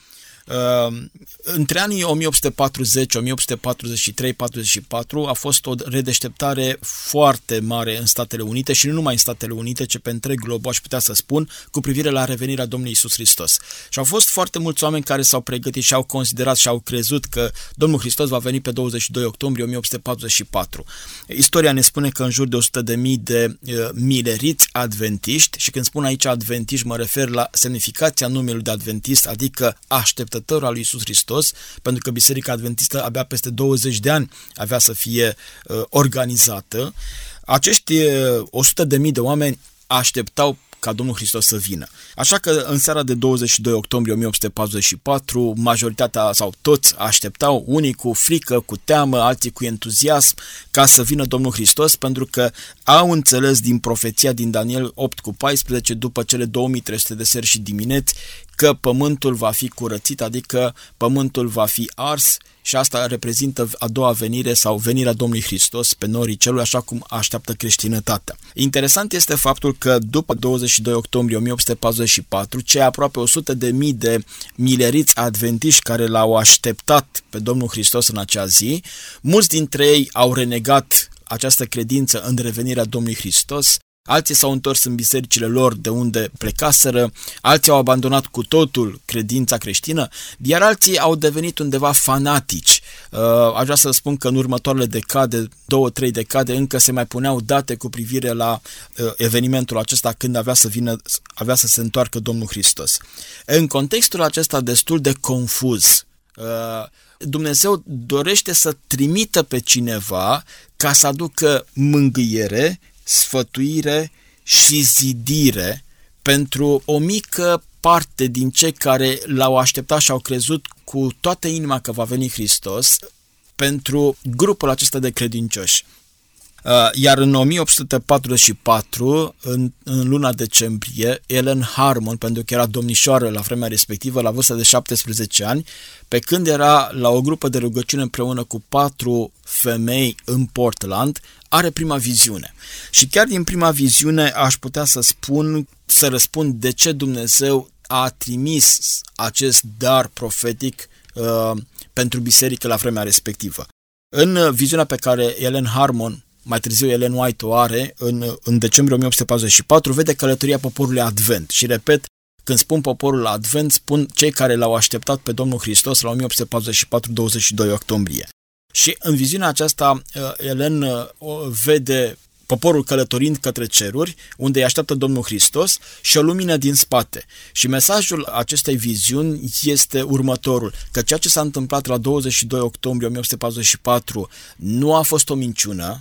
Ehm, între anii 1840, 1843, 44 a fost o redeșteptare foarte mare în Statele Unite și nu numai în Statele Unite, ci pe întreg glob, aș putea să spun, cu privire la revenirea Domnului Isus Hristos. Și au fost foarte mulți oameni care s-au pregătit și au considerat și au crezut că Domnul Hristos va veni pe 22 octombrie 1844. Istoria ne spune că în jur de 100 de mii de uh, mileriți adventiști, și când spun aici adventiști mă refer la semnificația numelui de adventist, adică așteptă așteptător al lui Isus Hristos, pentru că Biserica Adventistă abia peste 20 de ani avea să fie uh, organizată. Acești uh, 100 de mii de oameni așteptau ca Domnul Hristos să vină. Așa că în seara de 22 octombrie 1844, majoritatea sau toți așteptau, unii cu frică, cu teamă, alții cu entuziasm, ca să vină Domnul Hristos, pentru că au înțeles din profeția din Daniel 8 cu 14, după cele 2300 de seri și dimineți, că pământul va fi curățit, adică pământul va fi ars și asta reprezintă a doua venire sau venirea Domnului Hristos pe norii celui, așa cum așteaptă creștinătatea. Interesant este faptul că după 22 octombrie 1844, cei aproape 100 de mii de mileriți adventiști care l-au așteptat pe Domnul Hristos în acea zi, mulți dintre ei au renegat această credință în revenirea Domnului Hristos, alții s-au întors în bisericile lor de unde plecaseră, alții au abandonat cu totul credința creștină, iar alții au devenit undeva fanatici. Uh, aș vrea să spun că în următoarele decade, două, trei decade, încă se mai puneau date cu privire la uh, evenimentul acesta când avea să vină, avea să se întoarcă Domnul Hristos. În contextul acesta destul de confuz, uh, Dumnezeu dorește să trimită pe cineva ca să aducă mângâiere sfătuire și zidire pentru o mică parte din cei care l-au așteptat și au crezut cu toată inima că va veni Hristos, pentru grupul acesta de credincioși. Uh, iar în 1844, în, în luna decembrie, Ellen Harmon, pentru că era domnișoară la vremea respectivă, la vârstă de 17 ani, pe când era la o grupă de rugăciune împreună cu patru femei în Portland, are prima viziune. Și chiar din prima viziune aș putea să spun, să răspund de ce Dumnezeu a trimis acest dar profetic uh, pentru biserică la vremea respectivă. În viziunea pe care Ellen Harmon mai târziu Ellen White o are, în, în decembrie 1844, vede călătoria poporului Advent. Și repet, când spun poporul Advent, spun cei care l-au așteptat pe Domnul Hristos la 1844, 22 octombrie. Și în viziunea aceasta, uh, Ellen uh, vede poporul călătorind către ceruri, unde îi așteaptă Domnul Hristos și o lumină din spate. Și mesajul acestei viziuni este următorul, că ceea ce s-a întâmplat la 22 octombrie 1844 nu a fost o minciună,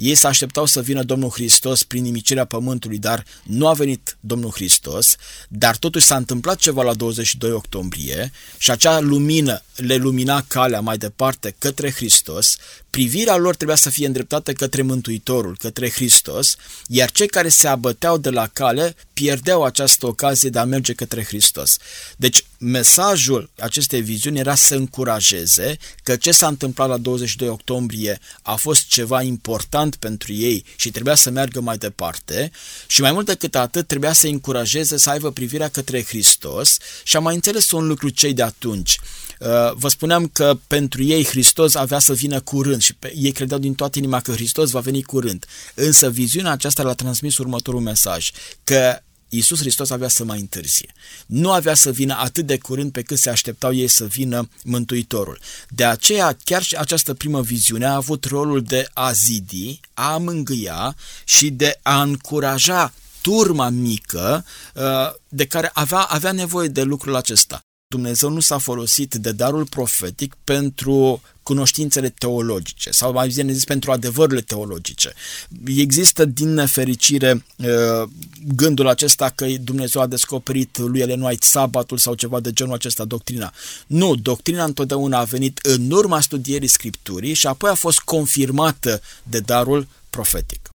ei se așteptau să vină Domnul Hristos prin nimicirea pământului, dar nu a venit Domnul Hristos, dar totuși s-a întâmplat ceva la 22 octombrie și acea lumină le lumina calea mai departe către Hristos, privirea lor trebuia să fie îndreptată către Mântuitorul, către Hristos, iar cei care se abăteau de la cale pierdeau această ocazie de a merge către Hristos. Deci, mesajul acestei viziuni era să încurajeze că ce s-a întâmplat la 22 octombrie a fost ceva important pentru ei și trebuia să meargă mai departe și mai mult decât atât trebuia să încurajeze să aibă privirea către Hristos și am mai înțeles un lucru cei de atunci. Uh, vă spuneam că pentru ei Hristos avea să vină curând și ei credeau din toată inima că Hristos va veni curând. Însă viziunea aceasta le-a transmis următorul mesaj, că Iisus Hristos avea să mai întârzie. Nu avea să vină atât de curând pe cât se așteptau ei să vină Mântuitorul. De aceea, chiar și această primă viziune a avut rolul de a zidi, a mângâia și de a încuraja turma mică uh, de care avea, avea nevoie de lucrul acesta. Dumnezeu nu s-a folosit de darul profetic pentru cunoștințele teologice sau mai bine zis pentru adevărurile teologice. Există din nefericire uh, gândul acesta că Dumnezeu a descoperit lui Ellen White sabatul sau ceva de genul acesta, doctrina. Nu, doctrina întotdeauna a venit în urma studierii Scripturii și apoi a fost confirmată de darul profetic.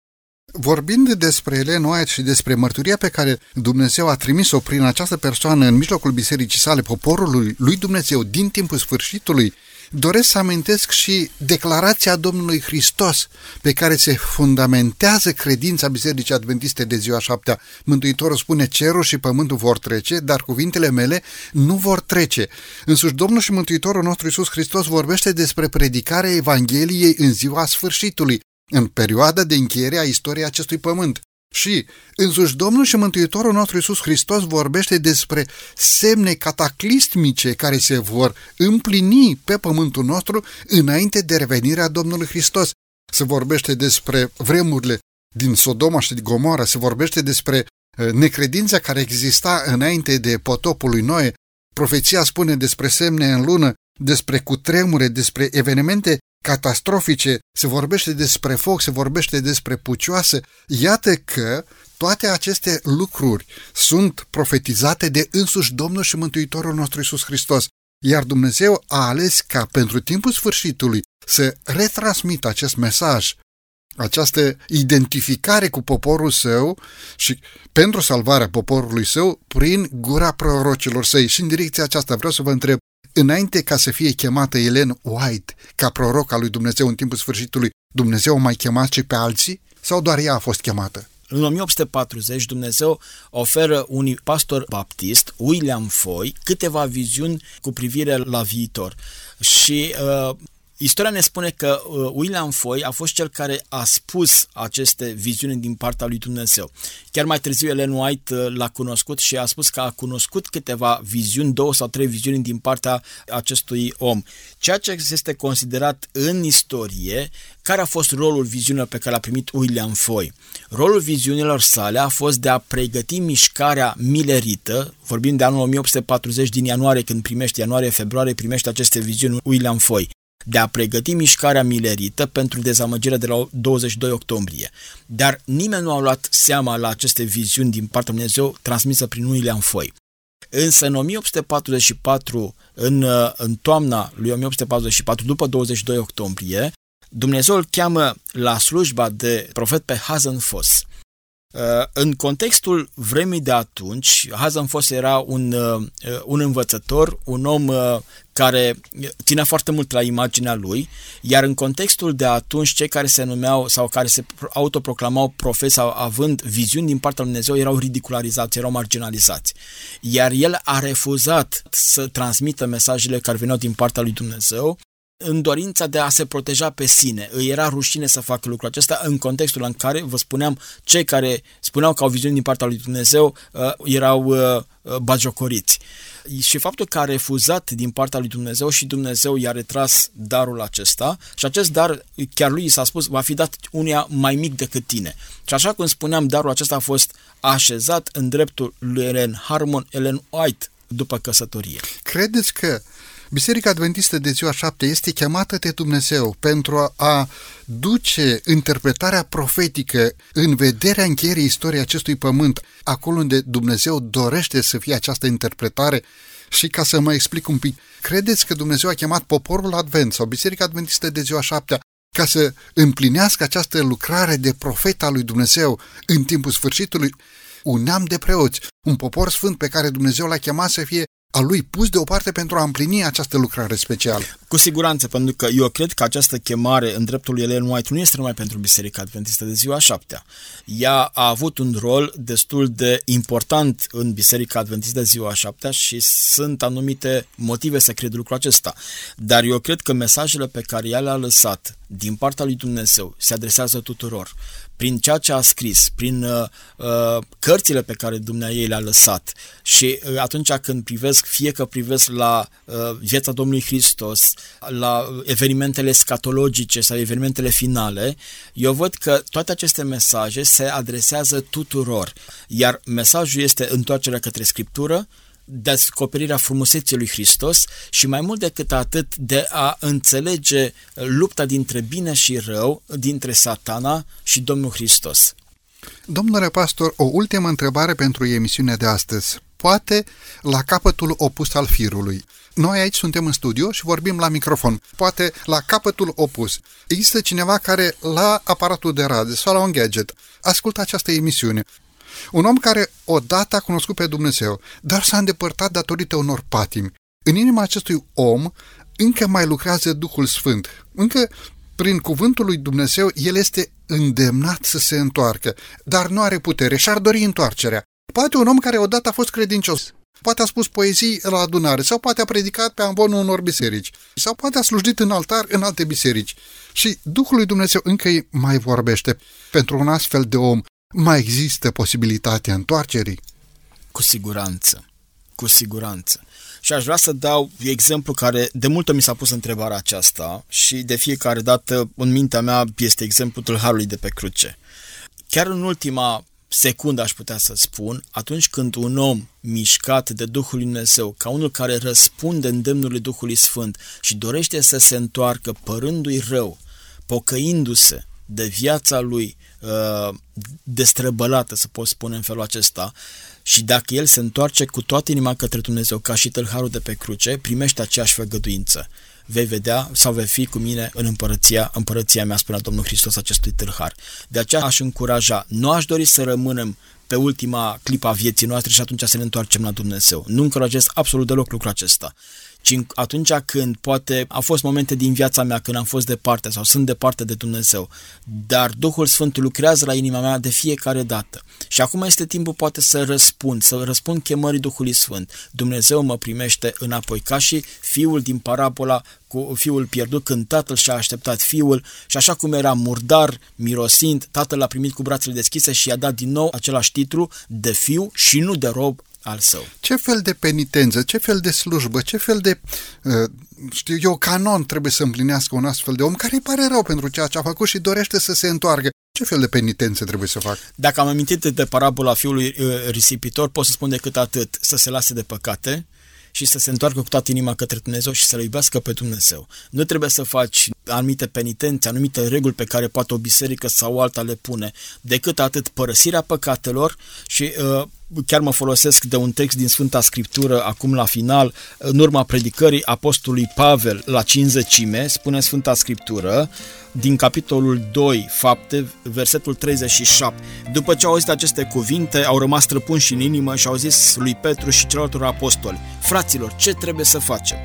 Vorbind despre Ellen White și despre mărturia pe care Dumnezeu a trimis-o prin această persoană în mijlocul bisericii sale, poporului lui Dumnezeu din timpul sfârșitului, doresc să amintesc și declarația Domnului Hristos pe care se fundamentează credința Bisericii Adventiste de ziua șaptea. Mântuitorul spune cerul și pământul vor trece, dar cuvintele mele nu vor trece. Însuși Domnul și Mântuitorul nostru Iisus Hristos vorbește despre predicarea Evangheliei în ziua sfârșitului în perioada de încheiere a istoriei acestui pământ. Și însuși Domnul și Mântuitorul nostru Iisus Hristos vorbește despre semne cataclismice care se vor împlini pe pământul nostru înainte de revenirea Domnului Hristos. Se vorbește despre vremurile din Sodoma și din Gomora, se vorbește despre uh, necredința care exista înainte de potopul lui Noe. Profeția spune despre semne în lună, despre cutremure, despre evenimente catastrofice, se vorbește despre foc, se vorbește despre pucioase. Iată că toate aceste lucruri sunt profetizate de însuși Domnul și Mântuitorul nostru Isus Hristos. Iar Dumnezeu a ales ca pentru timpul sfârșitului să retransmită acest mesaj, această identificare cu poporul său și pentru salvarea poporului său prin gura prorocilor săi. Și în direcția aceasta vreau să vă întreb, Înainte ca să fie chemată Ellen White ca proroc al lui Dumnezeu în timpul sfârșitului, Dumnezeu a mai chemat și pe alții? Sau doar ea a fost chemată? În 1840 Dumnezeu oferă unui pastor baptist, William Foy, câteva viziuni cu privire la viitor. Și uh, Istoria ne spune că uh, William Foy a fost cel care a spus aceste viziuni din partea lui Dumnezeu. Chiar mai târziu Ellen White uh, l-a cunoscut și a spus că a cunoscut câteva viziuni, două sau trei viziuni din partea acestui om. Ceea ce este considerat în istorie, care a fost rolul viziunilor pe care l-a primit William Foy? Rolul viziunilor sale a fost de a pregăti mișcarea milerită, vorbim de anul 1840 din ianuarie, când primește ianuarie-februarie, primește aceste viziuni William Foy de a pregăti mișcarea milerită pentru dezamăgirea de la 22 octombrie. Dar nimeni nu a luat seama la aceste viziuni din partea Lui Dumnezeu transmisă prin William Foy. Însă în 1844, în, în toamna lui 1844, după 22 octombrie, Dumnezeu îl cheamă la slujba de profet pe Hazenfoss. Uh, în contextul vremii de atunci, Hazan Foss era un, uh, un învățător, un om uh, care ținea foarte mult la imaginea lui, iar în contextul de atunci, cei care se numeau sau care se autoproclamau profesi sau având viziuni din partea lui Dumnezeu erau ridicularizați, erau marginalizați. Iar el a refuzat să transmită mesajele care veneau din partea lui Dumnezeu în dorința de a se proteja pe sine. Îi era rușine să facă lucrul acesta în contextul în care, vă spuneam, cei care spuneau că au viziuni din partea lui Dumnezeu uh, erau uh, uh, bagiocoriți. Și faptul că a refuzat din partea lui Dumnezeu și Dumnezeu i-a retras darul acesta și acest dar, chiar lui i s-a spus, va fi dat unia mai mic decât tine. Și așa cum spuneam, darul acesta a fost așezat în dreptul lui Ellen Harmon, Ellen White, după căsătorie. Credeți că Biserica Adventistă de ziua șapte este chemată de Dumnezeu pentru a duce interpretarea profetică în vederea încheierii istoriei acestui pământ, acolo unde Dumnezeu dorește să fie această interpretare și ca să mă explic un pic, credeți că Dumnezeu a chemat poporul Advent sau Biserica Adventistă de ziua șaptea ca să împlinească această lucrare de profet al lui Dumnezeu în timpul sfârșitului? Un neam de preoți, un popor sfânt pe care Dumnezeu l-a chemat să fie al lui pus deoparte pentru a împlini această lucrare specială. Cu siguranță, pentru că eu cred că această chemare în dreptul lui Ellen White nu este numai pentru Biserica Adventistă de ziua șaptea. Ea a avut un rol destul de important în Biserica Adventistă de ziua șaptea și sunt anumite motive să cred lucrul acesta. Dar eu cred că mesajele pe care ea le-a lăsat din partea lui Dumnezeu se adresează tuturor prin ceea ce a scris, prin uh, uh, cărțile pe care Dumnezeu le-a lăsat. Și uh, atunci când privesc, fie că privesc la uh, viața Domnului Hristos, la evenimentele scatologice sau evenimentele finale, eu văd că toate aceste mesaje se adresează tuturor, iar mesajul este întoarcerea către Scriptură, descoperirea frumuseții lui Hristos și mai mult decât atât de a înțelege lupta dintre bine și rău, dintre satana și Domnul Hristos. Domnule pastor, o ultimă întrebare pentru emisiunea de astăzi. Poate la capătul opus al firului. Noi aici suntem în studio și vorbim la microfon. Poate la capătul opus. Există cineva care la aparatul de radio sau la un gadget ascultă această emisiune. Un om care odată a cunoscut pe Dumnezeu, dar s-a îndepărtat datorită unor patimi. În inima acestui om încă mai lucrează Duhul Sfânt. Încă prin cuvântul lui Dumnezeu, el este îndemnat să se întoarcă, dar nu are putere și ar dori întoarcerea. Poate un om care odată a fost credincios, poate a spus poezii la adunare, sau poate a predicat pe ambonul unor biserici, sau poate a slujit în altar în alte biserici. Și Duhul lui Dumnezeu încă mai vorbește. Pentru un astfel de om mai există posibilitatea întoarcerii? Cu siguranță. Cu siguranță. Și aș vrea să dau exemplu care de multă mi s-a pus întrebarea aceasta și de fiecare dată în mintea mea este exemplul tâlharului de pe cruce. Chiar în ultima secundă aș putea să spun, atunci când un om mișcat de Duhul Lui Dumnezeu, ca unul care răspunde îndemnului Duhului Sfânt și dorește să se întoarcă părându-i rău, pocăindu-se de viața lui uh, destrăbălată, să pot spune în felul acesta, și dacă el se întoarce cu toată inima către Dumnezeu, ca și tâlharul de pe cruce, primește aceeași făgăduință. Vei vedea sau vei fi cu mine în împărăția, împărăția mea, spunea Domnul Hristos acestui tâlhar. De aceea aș încuraja, nu aș dori să rămânem pe ultima clipă a vieții noastre și atunci să ne întoarcem la Dumnezeu. Nu încurajez absolut deloc lucrul acesta ci atunci când poate au fost momente din viața mea când am fost departe sau sunt departe de Dumnezeu, dar Duhul Sfânt lucrează la inima mea de fiecare dată. Și acum este timpul poate să răspund, să răspund chemării Duhului Sfânt. Dumnezeu mă primește înapoi, ca și fiul din parabola cu fiul pierdut când tatăl și-a așteptat fiul și așa cum era murdar, mirosind, tatăl l-a primit cu brațele deschise și i-a dat din nou același titlu de fiu și nu de rob al său. Ce fel de penitență, ce fel de slujbă, ce fel de, uh, știu eu, canon trebuie să împlinească un astfel de om care îi pare rău pentru ceea ce a făcut și dorește să se întoarcă. Ce fel de penitențe trebuie să facă? Dacă am amintit de parabola fiului uh, risipitor, pot să spun decât atât, să se lase de păcate, și să se întoarcă cu toată inima către Dumnezeu și să-L iubească pe Dumnezeu. Nu trebuie să faci anumite penitențe, anumite reguli pe care poate o biserică sau alta le pune, decât atât părăsirea păcatelor și uh, chiar mă folosesc de un text din Sfânta Scriptură acum la final, în urma predicării apostolului Pavel la cinzecime, spune Sfânta Scriptură, din capitolul 2, fapte, versetul 37. După ce au auzit aceste cuvinte, au rămas străpunși în inimă și au zis lui Petru și celorlaltor apostoli, fraților, ce trebuie să facem?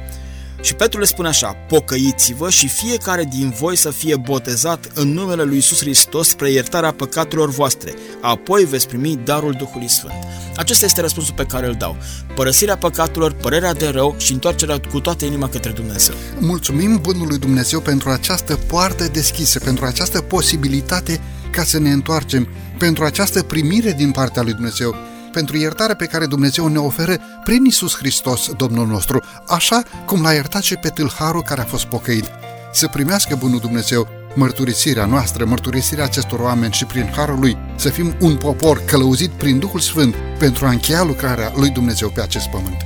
Și Petru le spune așa, pocăiți-vă și fiecare din voi să fie botezat în numele lui Isus Hristos spre iertarea păcatelor voastre, apoi veți primi darul Duhului Sfânt. Acesta este răspunsul pe care îl dau. Părăsirea păcatelor, părerea de rău și întoarcerea cu toată inima către Dumnezeu. Mulțumim Bunului Dumnezeu pentru această poartă deschisă, pentru această posibilitate ca să ne întoarcem, pentru această primire din partea lui Dumnezeu pentru iertarea pe care Dumnezeu ne oferă prin Isus Hristos, Domnul nostru, așa cum l-a iertat și pe tâlharul care a fost pocăit. Să primească Bunul Dumnezeu mărturisirea noastră, mărturisirea acestor oameni și prin harul lui, să fim un popor călăuzit prin Duhul Sfânt pentru a încheia lucrarea lui Dumnezeu pe acest pământ.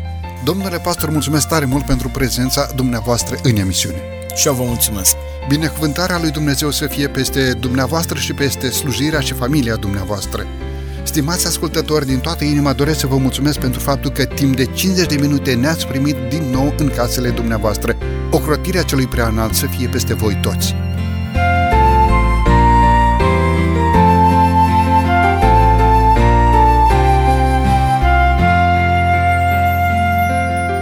Domnule pastor, mulțumesc tare mult pentru prezența dumneavoastră în emisiune. Și eu vă mulțumesc. Binecuvântarea lui Dumnezeu să fie peste dumneavoastră și peste slujirea și familia dumneavoastră. Stimați ascultători, din toată inima doresc să vă mulțumesc pentru faptul că timp de 50 de minute ne-ați primit din nou în casele dumneavoastră. Ocrotirea celui prea înalt să fie peste voi toți.